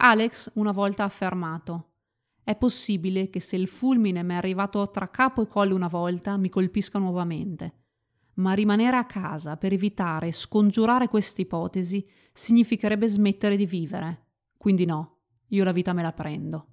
Alex una volta ha affermato è possibile che se il fulmine mi è arrivato tra capo e collo una volta mi colpisca nuovamente. Ma rimanere a casa per evitare e scongiurare questa ipotesi significherebbe smettere di vivere. Quindi no, io la vita me la prendo.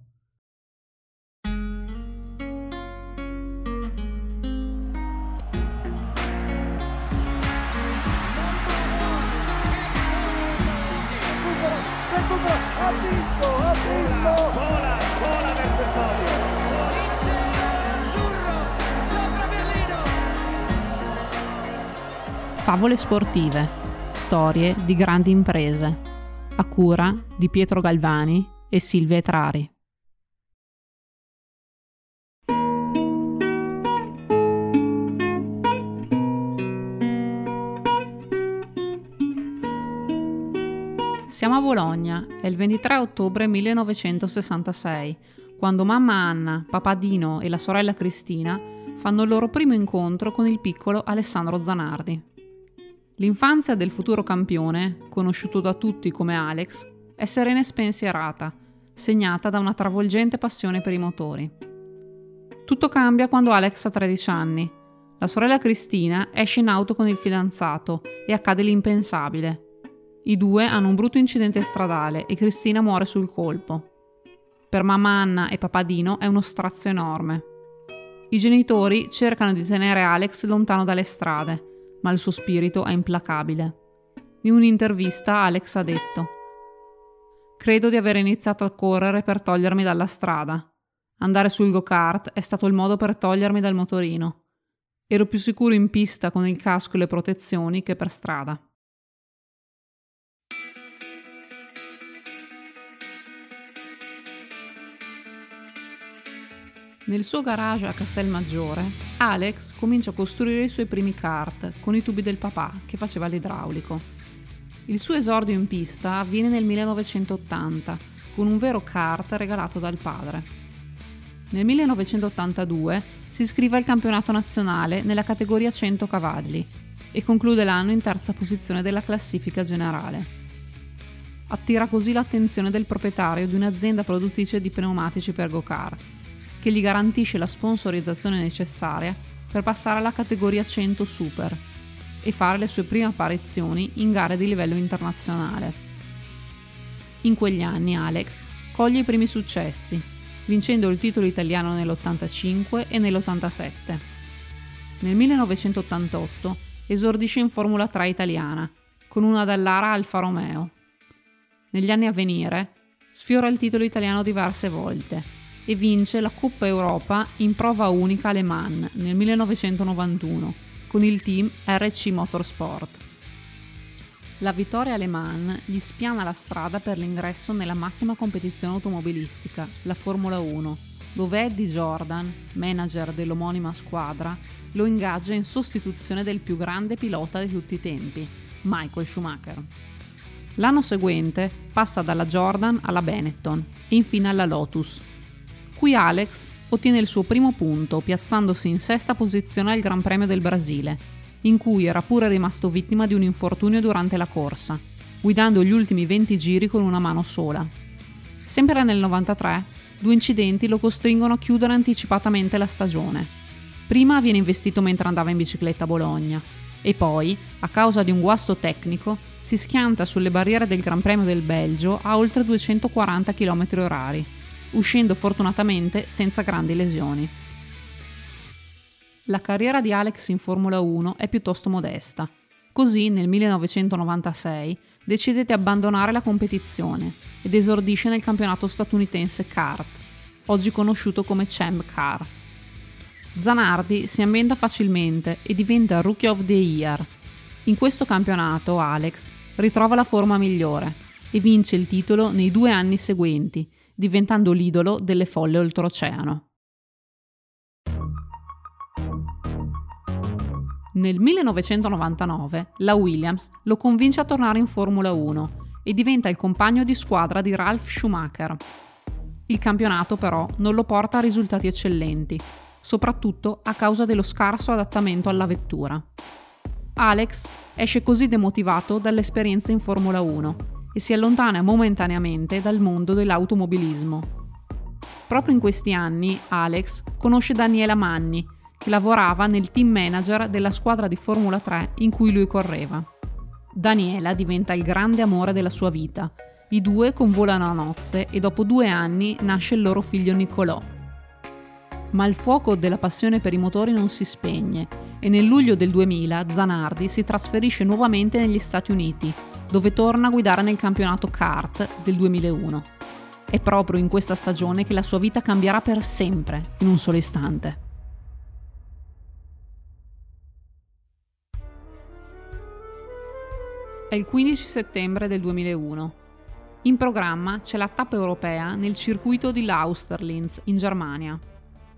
Favole sportive, storie di grandi imprese, a cura di Pietro Galvani e Silvia Etrari. Siamo a Bologna, è il 23 ottobre 1966, quando mamma Anna, papà Dino e la sorella Cristina fanno il loro primo incontro con il piccolo Alessandro Zanardi. L'infanzia del futuro campione, conosciuto da tutti come Alex, è serena e spensierata, segnata da una travolgente passione per i motori. Tutto cambia quando Alex ha 13 anni. La sorella Cristina esce in auto con il fidanzato e accade l'impensabile. I due hanno un brutto incidente stradale e Cristina muore sul colpo. Per mamma Anna e papà Dino è uno strazio enorme. I genitori cercano di tenere Alex lontano dalle strade, ma il suo spirito è implacabile. In un'intervista Alex ha detto Credo di aver iniziato a correre per togliermi dalla strada. Andare sul go-kart è stato il modo per togliermi dal motorino. Ero più sicuro in pista con il casco e le protezioni che per strada. Nel suo garage a Castelmaggiore, Alex comincia a costruire i suoi primi kart con i tubi del papà che faceva l'idraulico. Il suo esordio in pista avviene nel 1980 con un vero kart regalato dal padre. Nel 1982 si iscrive al campionato nazionale nella categoria 100 cavalli e conclude l'anno in terza posizione della classifica generale. Attira così l'attenzione del proprietario di un'azienda produttrice di pneumatici per go-kart che gli garantisce la sponsorizzazione necessaria per passare alla categoria 100 Super e fare le sue prime apparizioni in gare di livello internazionale. In quegli anni Alex coglie i primi successi, vincendo il titolo italiano nell'85 e nell'87. Nel 1988 esordisce in Formula 3 italiana, con una Dallara Alfa Romeo. Negli anni a venire sfiora il titolo italiano diverse volte e vince la Coppa Europa in prova unica Le Mans nel 1991 con il team RC Motorsport. La vittoria a Le Mans gli spiana la strada per l'ingresso nella massima competizione automobilistica, la Formula 1, dove Eddie Jordan, manager dell'omonima squadra, lo ingaggia in sostituzione del più grande pilota di tutti i tempi, Michael Schumacher. L'anno seguente passa dalla Jordan alla Benetton e infine alla Lotus, Qui Alex ottiene il suo primo punto, piazzandosi in sesta posizione al Gran Premio del Brasile, in cui era pure rimasto vittima di un infortunio durante la corsa, guidando gli ultimi 20 giri con una mano sola. Sempre nel 93, due incidenti lo costringono a chiudere anticipatamente la stagione. Prima viene investito mentre andava in bicicletta a Bologna e poi, a causa di un guasto tecnico, si schianta sulle barriere del Gran Premio del Belgio a oltre 240 km/h uscendo fortunatamente senza grandi lesioni. La carriera di Alex in Formula 1 è piuttosto modesta. Così nel 1996 decide di abbandonare la competizione ed esordisce nel campionato statunitense kart, oggi conosciuto come Champ Car. Zanardi si ambienta facilmente e diventa Rookie of the Year. In questo campionato Alex ritrova la forma migliore e vince il titolo nei due anni seguenti, diventando l'idolo delle folle oltreoceano. Nel 1999 la Williams lo convince a tornare in Formula 1 e diventa il compagno di squadra di Ralph Schumacher. Il campionato però non lo porta a risultati eccellenti, soprattutto a causa dello scarso adattamento alla vettura. Alex esce così demotivato dall'esperienza in Formula 1 e si allontana momentaneamente dal mondo dell'automobilismo. Proprio in questi anni Alex conosce Daniela Manni, che lavorava nel team manager della squadra di Formula 3 in cui lui correva. Daniela diventa il grande amore della sua vita. I due convolano a nozze e dopo due anni nasce il loro figlio Nicolò. Ma il fuoco della passione per i motori non si spegne e nel luglio del 2000 Zanardi si trasferisce nuovamente negli Stati Uniti, dove torna a guidare nel campionato kart del 2001. È proprio in questa stagione che la sua vita cambierà per sempre, in un solo istante. È il 15 settembre del 2001. In programma c'è la tappa europea nel circuito di Lausterlinz, in Germania.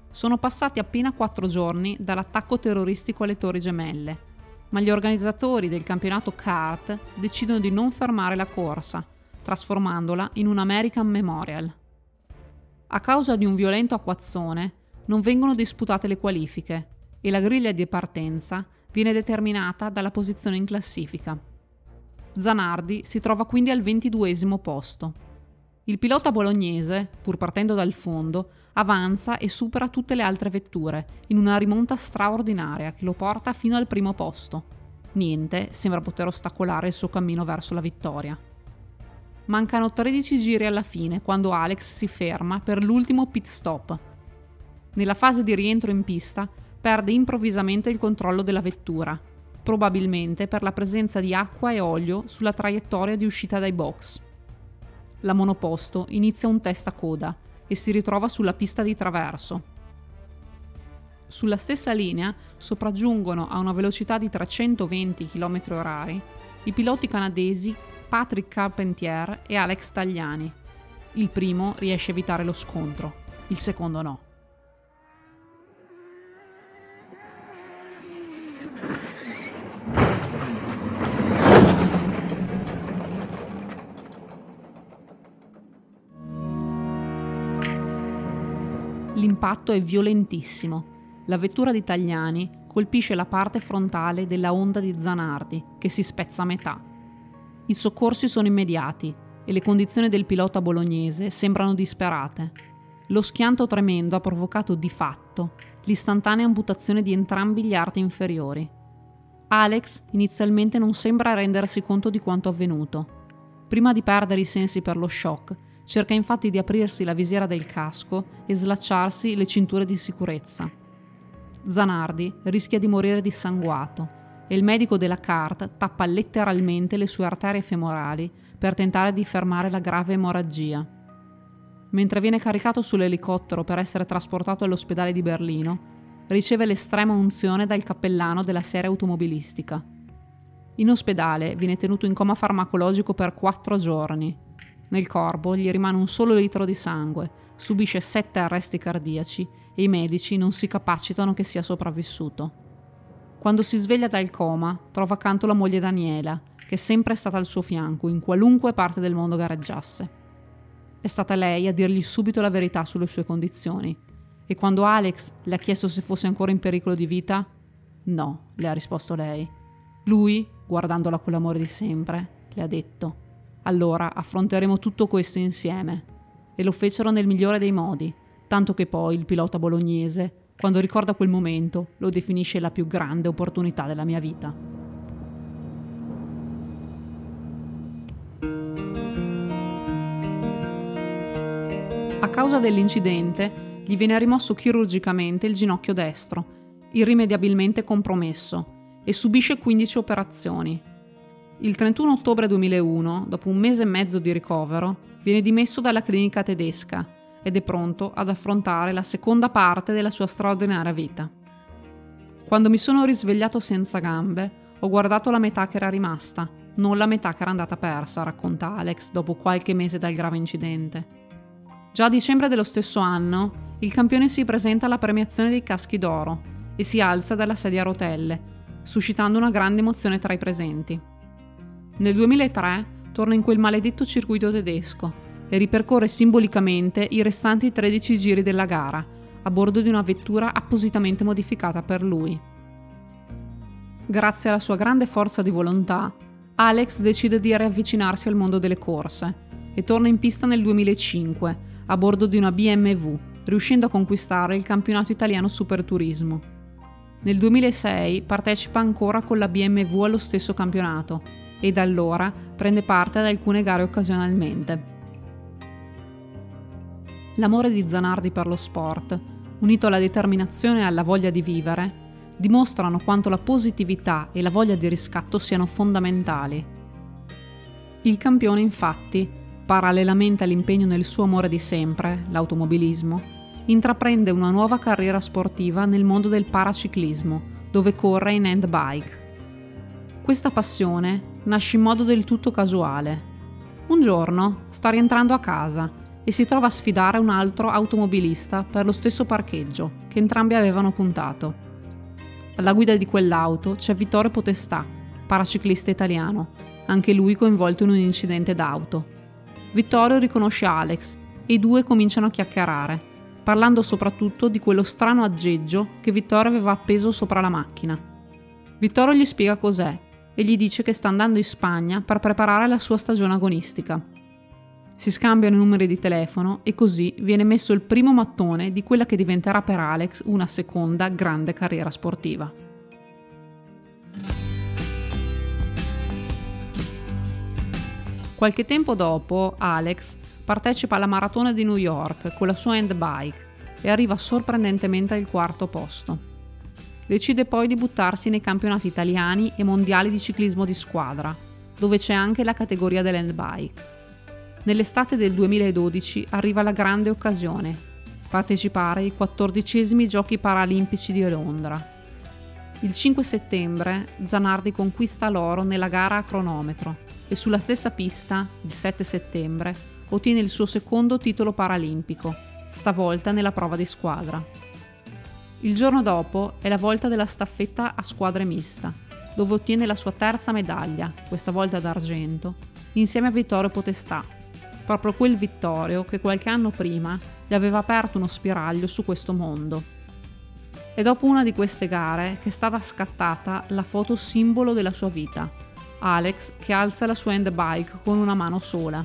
Sono passati appena quattro giorni dall'attacco terroristico alle Torri Gemelle, ma gli organizzatori del campionato kart decidono di non fermare la corsa, trasformandola in un American Memorial. A causa di un violento acquazzone non vengono disputate le qualifiche e la griglia di partenza viene determinata dalla posizione in classifica. Zanardi si trova quindi al ventiduesimo posto. Il pilota bolognese, pur partendo dal fondo, avanza e supera tutte le altre vetture, in una rimonta straordinaria che lo porta fino al primo posto. Niente sembra poter ostacolare il suo cammino verso la vittoria. Mancano 13 giri alla fine quando Alex si ferma per l'ultimo pit stop. Nella fase di rientro in pista perde improvvisamente il controllo della vettura probabilmente per la presenza di acqua e olio sulla traiettoria di uscita dai box. La monoposto inizia un testa coda e si ritrova sulla pista di traverso. Sulla stessa linea sopraggiungono a una velocità di 320 km/h i piloti canadesi Patrick Carpentier e Alex Tagliani. Il primo riesce a evitare lo scontro, il secondo no. L'impatto è violentissimo. La vettura di Tagliani colpisce la parte frontale della Honda di Zanardi, che si spezza a metà. I soccorsi sono immediati e le condizioni del pilota bolognese sembrano disperate. Lo schianto tremendo ha provocato di fatto l'istantanea amputazione di entrambi gli arti inferiori. Alex inizialmente non sembra rendersi conto di quanto avvenuto. Prima di perdere i sensi per lo shock, Cerca infatti di aprirsi la visiera del casco e slacciarsi le cinture di sicurezza. Zanardi rischia di morire dissanguato e il medico della CART tappa letteralmente le sue arterie femorali per tentare di fermare la grave emorragia. Mentre viene caricato sull'elicottero per essere trasportato all'ospedale di Berlino, riceve l'estrema unzione dal cappellano della serie automobilistica. In ospedale viene tenuto in coma farmacologico per quattro giorni nel corpo gli rimane un solo litro di sangue, subisce sette arresti cardiaci e i medici non si capacitano che sia sopravvissuto. Quando si sveglia dal coma, trova accanto la moglie Daniela, che è sempre stata al suo fianco in qualunque parte del mondo gareggiasse. È stata lei a dirgli subito la verità sulle sue condizioni. E quando Alex le ha chiesto se fosse ancora in pericolo di vita, no, le ha risposto lei. Lui, guardandola con l'amore di sempre, le ha detto allora affronteremo tutto questo insieme. E lo fecero nel migliore dei modi, tanto che poi il pilota bolognese, quando ricorda quel momento, lo definisce la più grande opportunità della mia vita. A causa dell'incidente, gli viene rimosso chirurgicamente il ginocchio destro, irrimediabilmente compromesso, e subisce 15 operazioni, il 31 ottobre 2001, dopo un mese e mezzo di ricovero, viene dimesso dalla clinica tedesca ed è pronto ad affrontare la seconda parte della sua straordinaria vita. Quando mi sono risvegliato senza gambe, ho guardato la metà che era rimasta, non la metà che era andata persa, racconta Alex dopo qualche mese dal grave incidente. Già a dicembre dello stesso anno, il campione si presenta alla premiazione dei caschi d'oro e si alza dalla sedia a rotelle, suscitando una grande emozione tra i presenti. Nel 2003 torna in quel maledetto circuito tedesco e ripercorre simbolicamente i restanti 13 giri della gara, a bordo di una vettura appositamente modificata per lui. Grazie alla sua grande forza di volontà, Alex decide di riavvicinarsi al mondo delle corse e torna in pista nel 2005 a bordo di una BMW, riuscendo a conquistare il campionato italiano Superturismo. Nel 2006 partecipa ancora con la BMW allo stesso campionato e da allora prende parte ad alcune gare occasionalmente. L'amore di Zanardi per lo sport, unito alla determinazione e alla voglia di vivere, dimostrano quanto la positività e la voglia di riscatto siano fondamentali. Il campione infatti, parallelamente all'impegno nel suo amore di sempre, l'automobilismo, intraprende una nuova carriera sportiva nel mondo del paraciclismo, dove corre in handbike. Questa passione nasce in modo del tutto casuale. Un giorno sta rientrando a casa e si trova a sfidare un altro automobilista per lo stesso parcheggio che entrambi avevano puntato. Alla guida di quell'auto c'è Vittorio Potestà, paraciclista italiano, anche lui coinvolto in un incidente d'auto. Vittorio riconosce Alex e i due cominciano a chiacchierare, parlando soprattutto di quello strano aggeggio che Vittorio aveva appeso sopra la macchina. Vittorio gli spiega cos'è e gli dice che sta andando in Spagna per preparare la sua stagione agonistica. Si scambiano i numeri di telefono e così viene messo il primo mattone di quella che diventerà per Alex una seconda grande carriera sportiva. Qualche tempo dopo, Alex partecipa alla maratona di New York con la sua handbike e arriva sorprendentemente al quarto posto. Decide poi di buttarsi nei campionati italiani e mondiali di ciclismo di squadra, dove c'è anche la categoria dell'handbike. Nell'estate del 2012 arriva la grande occasione, partecipare ai 14 Giochi Paralimpici di Londra. Il 5 settembre Zanardi conquista l'oro nella gara a cronometro e sulla stessa pista, il 7 settembre, ottiene il suo secondo titolo paralimpico, stavolta nella prova di squadra. Il giorno dopo è la volta della staffetta a squadre mista, dove ottiene la sua terza medaglia, questa volta d'argento, insieme a Vittorio Potestà, proprio quel Vittorio che qualche anno prima gli aveva aperto uno spiraglio su questo mondo. È dopo una di queste gare che è stata scattata la foto simbolo della sua vita, Alex che alza la sua handbike con una mano sola.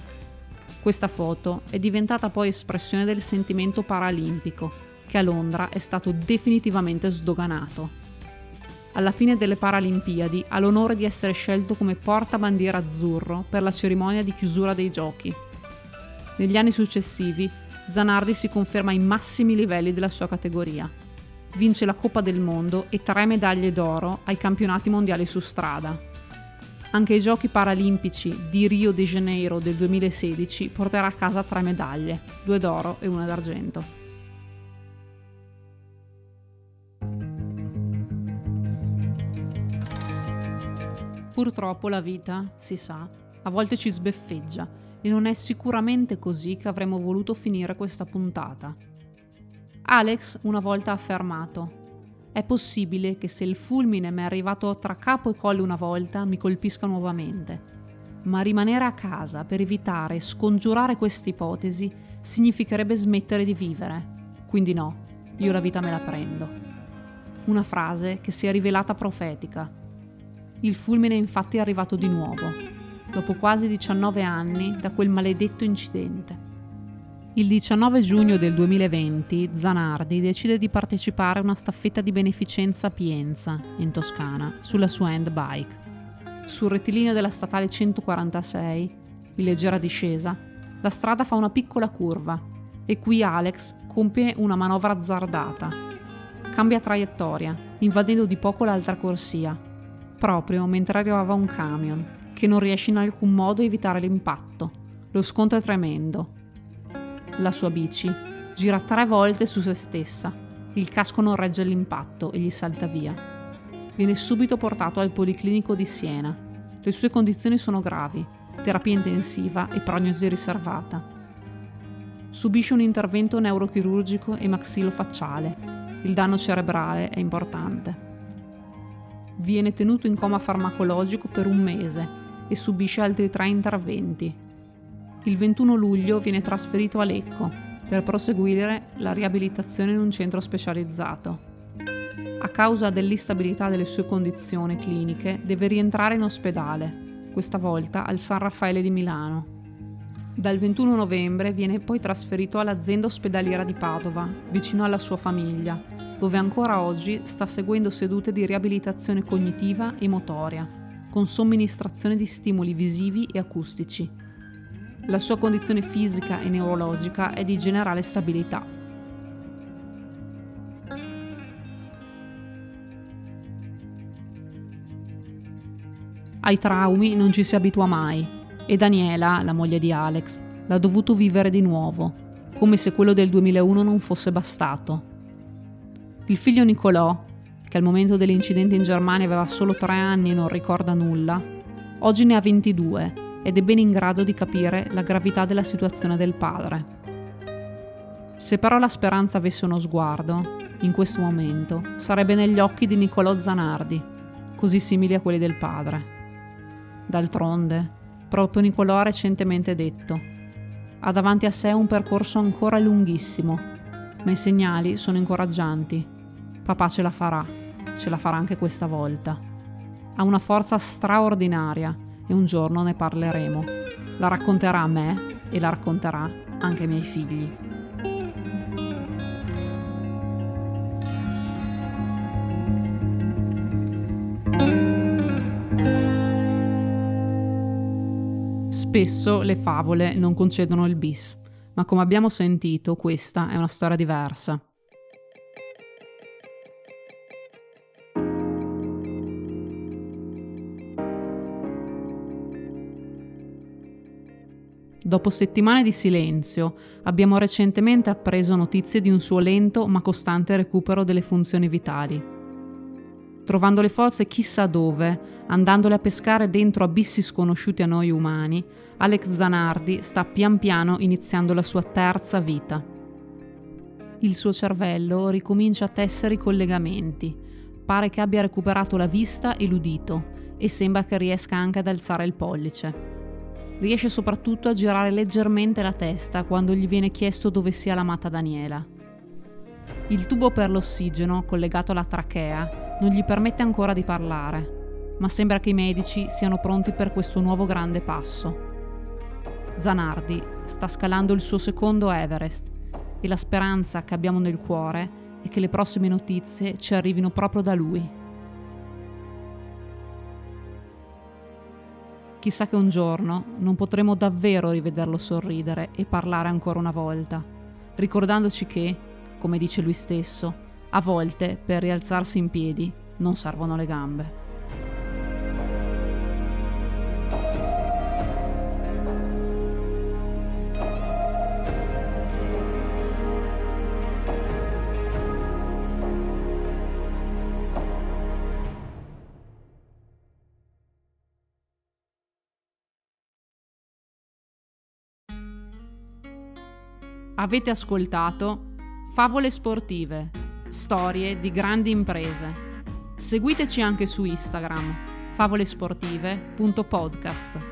Questa foto è diventata poi espressione del sentimento paralimpico, che a Londra è stato definitivamente sdoganato. Alla fine delle Paralimpiadi ha l'onore di essere scelto come portabandiera azzurro per la cerimonia di chiusura dei giochi. Negli anni successivi Zanardi si conferma ai massimi livelli della sua categoria. Vince la Coppa del Mondo e tre medaglie d'oro ai campionati mondiali su strada. Anche ai Giochi Paralimpici di Rio de Janeiro del 2016 porterà a casa tre medaglie, due d'oro e una d'argento. Purtroppo la vita, si sa, a volte ci sbeffeggia e non è sicuramente così che avremmo voluto finire questa puntata. Alex una volta ha affermato è possibile che se il fulmine mi è arrivato tra capo e collo una volta mi colpisca nuovamente, ma rimanere a casa per evitare e scongiurare questa ipotesi significherebbe smettere di vivere. Quindi no, io la vita me la prendo. Una frase che si è rivelata profetica. Il fulmine infatti è arrivato di nuovo dopo quasi 19 anni da quel maledetto incidente. Il 19 giugno del 2020 Zanardi decide di partecipare a una staffetta di beneficenza a Pienza, in Toscana, sulla sua handbike. Sul rettilineo della statale 146, in leggera discesa, la strada fa una piccola curva e qui Alex compie una manovra azzardata. Cambia traiettoria, invadendo di poco l'altra corsia, proprio mentre arrivava un camion che non riesce in alcun modo a evitare l'impatto. Lo scontro è tremendo. La sua bici gira tre volte su se stessa. Il casco non regge l'impatto e gli salta via. Viene subito portato al Policlinico di Siena. Le sue condizioni sono gravi, terapia intensiva e prognosi riservata. Subisce un intervento neurochirurgico e maxillofacciale. Il danno cerebrale è importante. Viene tenuto in coma farmacologico per un mese e subisce altri tre interventi. Il 21 luglio viene trasferito a Lecco per proseguire la riabilitazione in un centro specializzato. A causa dell'instabilità delle sue condizioni cliniche deve rientrare in ospedale, questa volta al San Raffaele di Milano. Dal 21 novembre viene poi trasferito all'azienda ospedaliera di Padova, vicino alla sua famiglia, dove ancora oggi sta seguendo sedute di riabilitazione cognitiva e motoria, con somministrazione di stimoli visivi e acustici. La sua condizione fisica e neurologica è di generale stabilità. Ai traumi non ci si abitua mai e Daniela, la moglie di Alex, l'ha dovuto vivere di nuovo, come se quello del 2001 non fosse bastato. Il figlio Nicolò, che al momento dell'incidente in Germania aveva solo tre anni e non ricorda nulla, oggi ne ha 22 ed è ben in grado di capire la gravità della situazione del padre. Se però la speranza avesse uno sguardo, in questo momento, sarebbe negli occhi di Nicolò Zanardi, così simili a quelli del padre. D'altronde, Proprio Nicolò ha recentemente detto. Ha davanti a sé un percorso ancora lunghissimo, ma i segnali sono incoraggianti. Papà ce la farà, ce la farà anche questa volta. Ha una forza straordinaria e un giorno ne parleremo. La racconterà a me e la racconterà anche ai miei figli. Spesso le favole non concedono il bis, ma come abbiamo sentito questa è una storia diversa. Dopo settimane di silenzio, abbiamo recentemente appreso notizie di un suo lento ma costante recupero delle funzioni vitali trovando le forze chissà dove, andandole a pescare dentro abissi sconosciuti a noi umani, Alex Zanardi sta pian piano iniziando la sua terza vita. Il suo cervello ricomincia a tessere i collegamenti, pare che abbia recuperato la vista e l'udito e sembra che riesca anche ad alzare il pollice. Riesce soprattutto a girare leggermente la testa quando gli viene chiesto dove sia l'amata Daniela. Il tubo per l'ossigeno collegato alla trachea non gli permette ancora di parlare, ma sembra che i medici siano pronti per questo nuovo grande passo. Zanardi sta scalando il suo secondo Everest e la speranza che abbiamo nel cuore è che le prossime notizie ci arrivino proprio da lui. Chissà che un giorno non potremo davvero rivederlo sorridere e parlare ancora una volta, ricordandoci che, come dice lui stesso, a volte, per rialzarsi in piedi, non servono le gambe. Avete ascoltato Favole sportive storie di grandi imprese. Seguiteci anche su Instagram, favolesportive.podcast.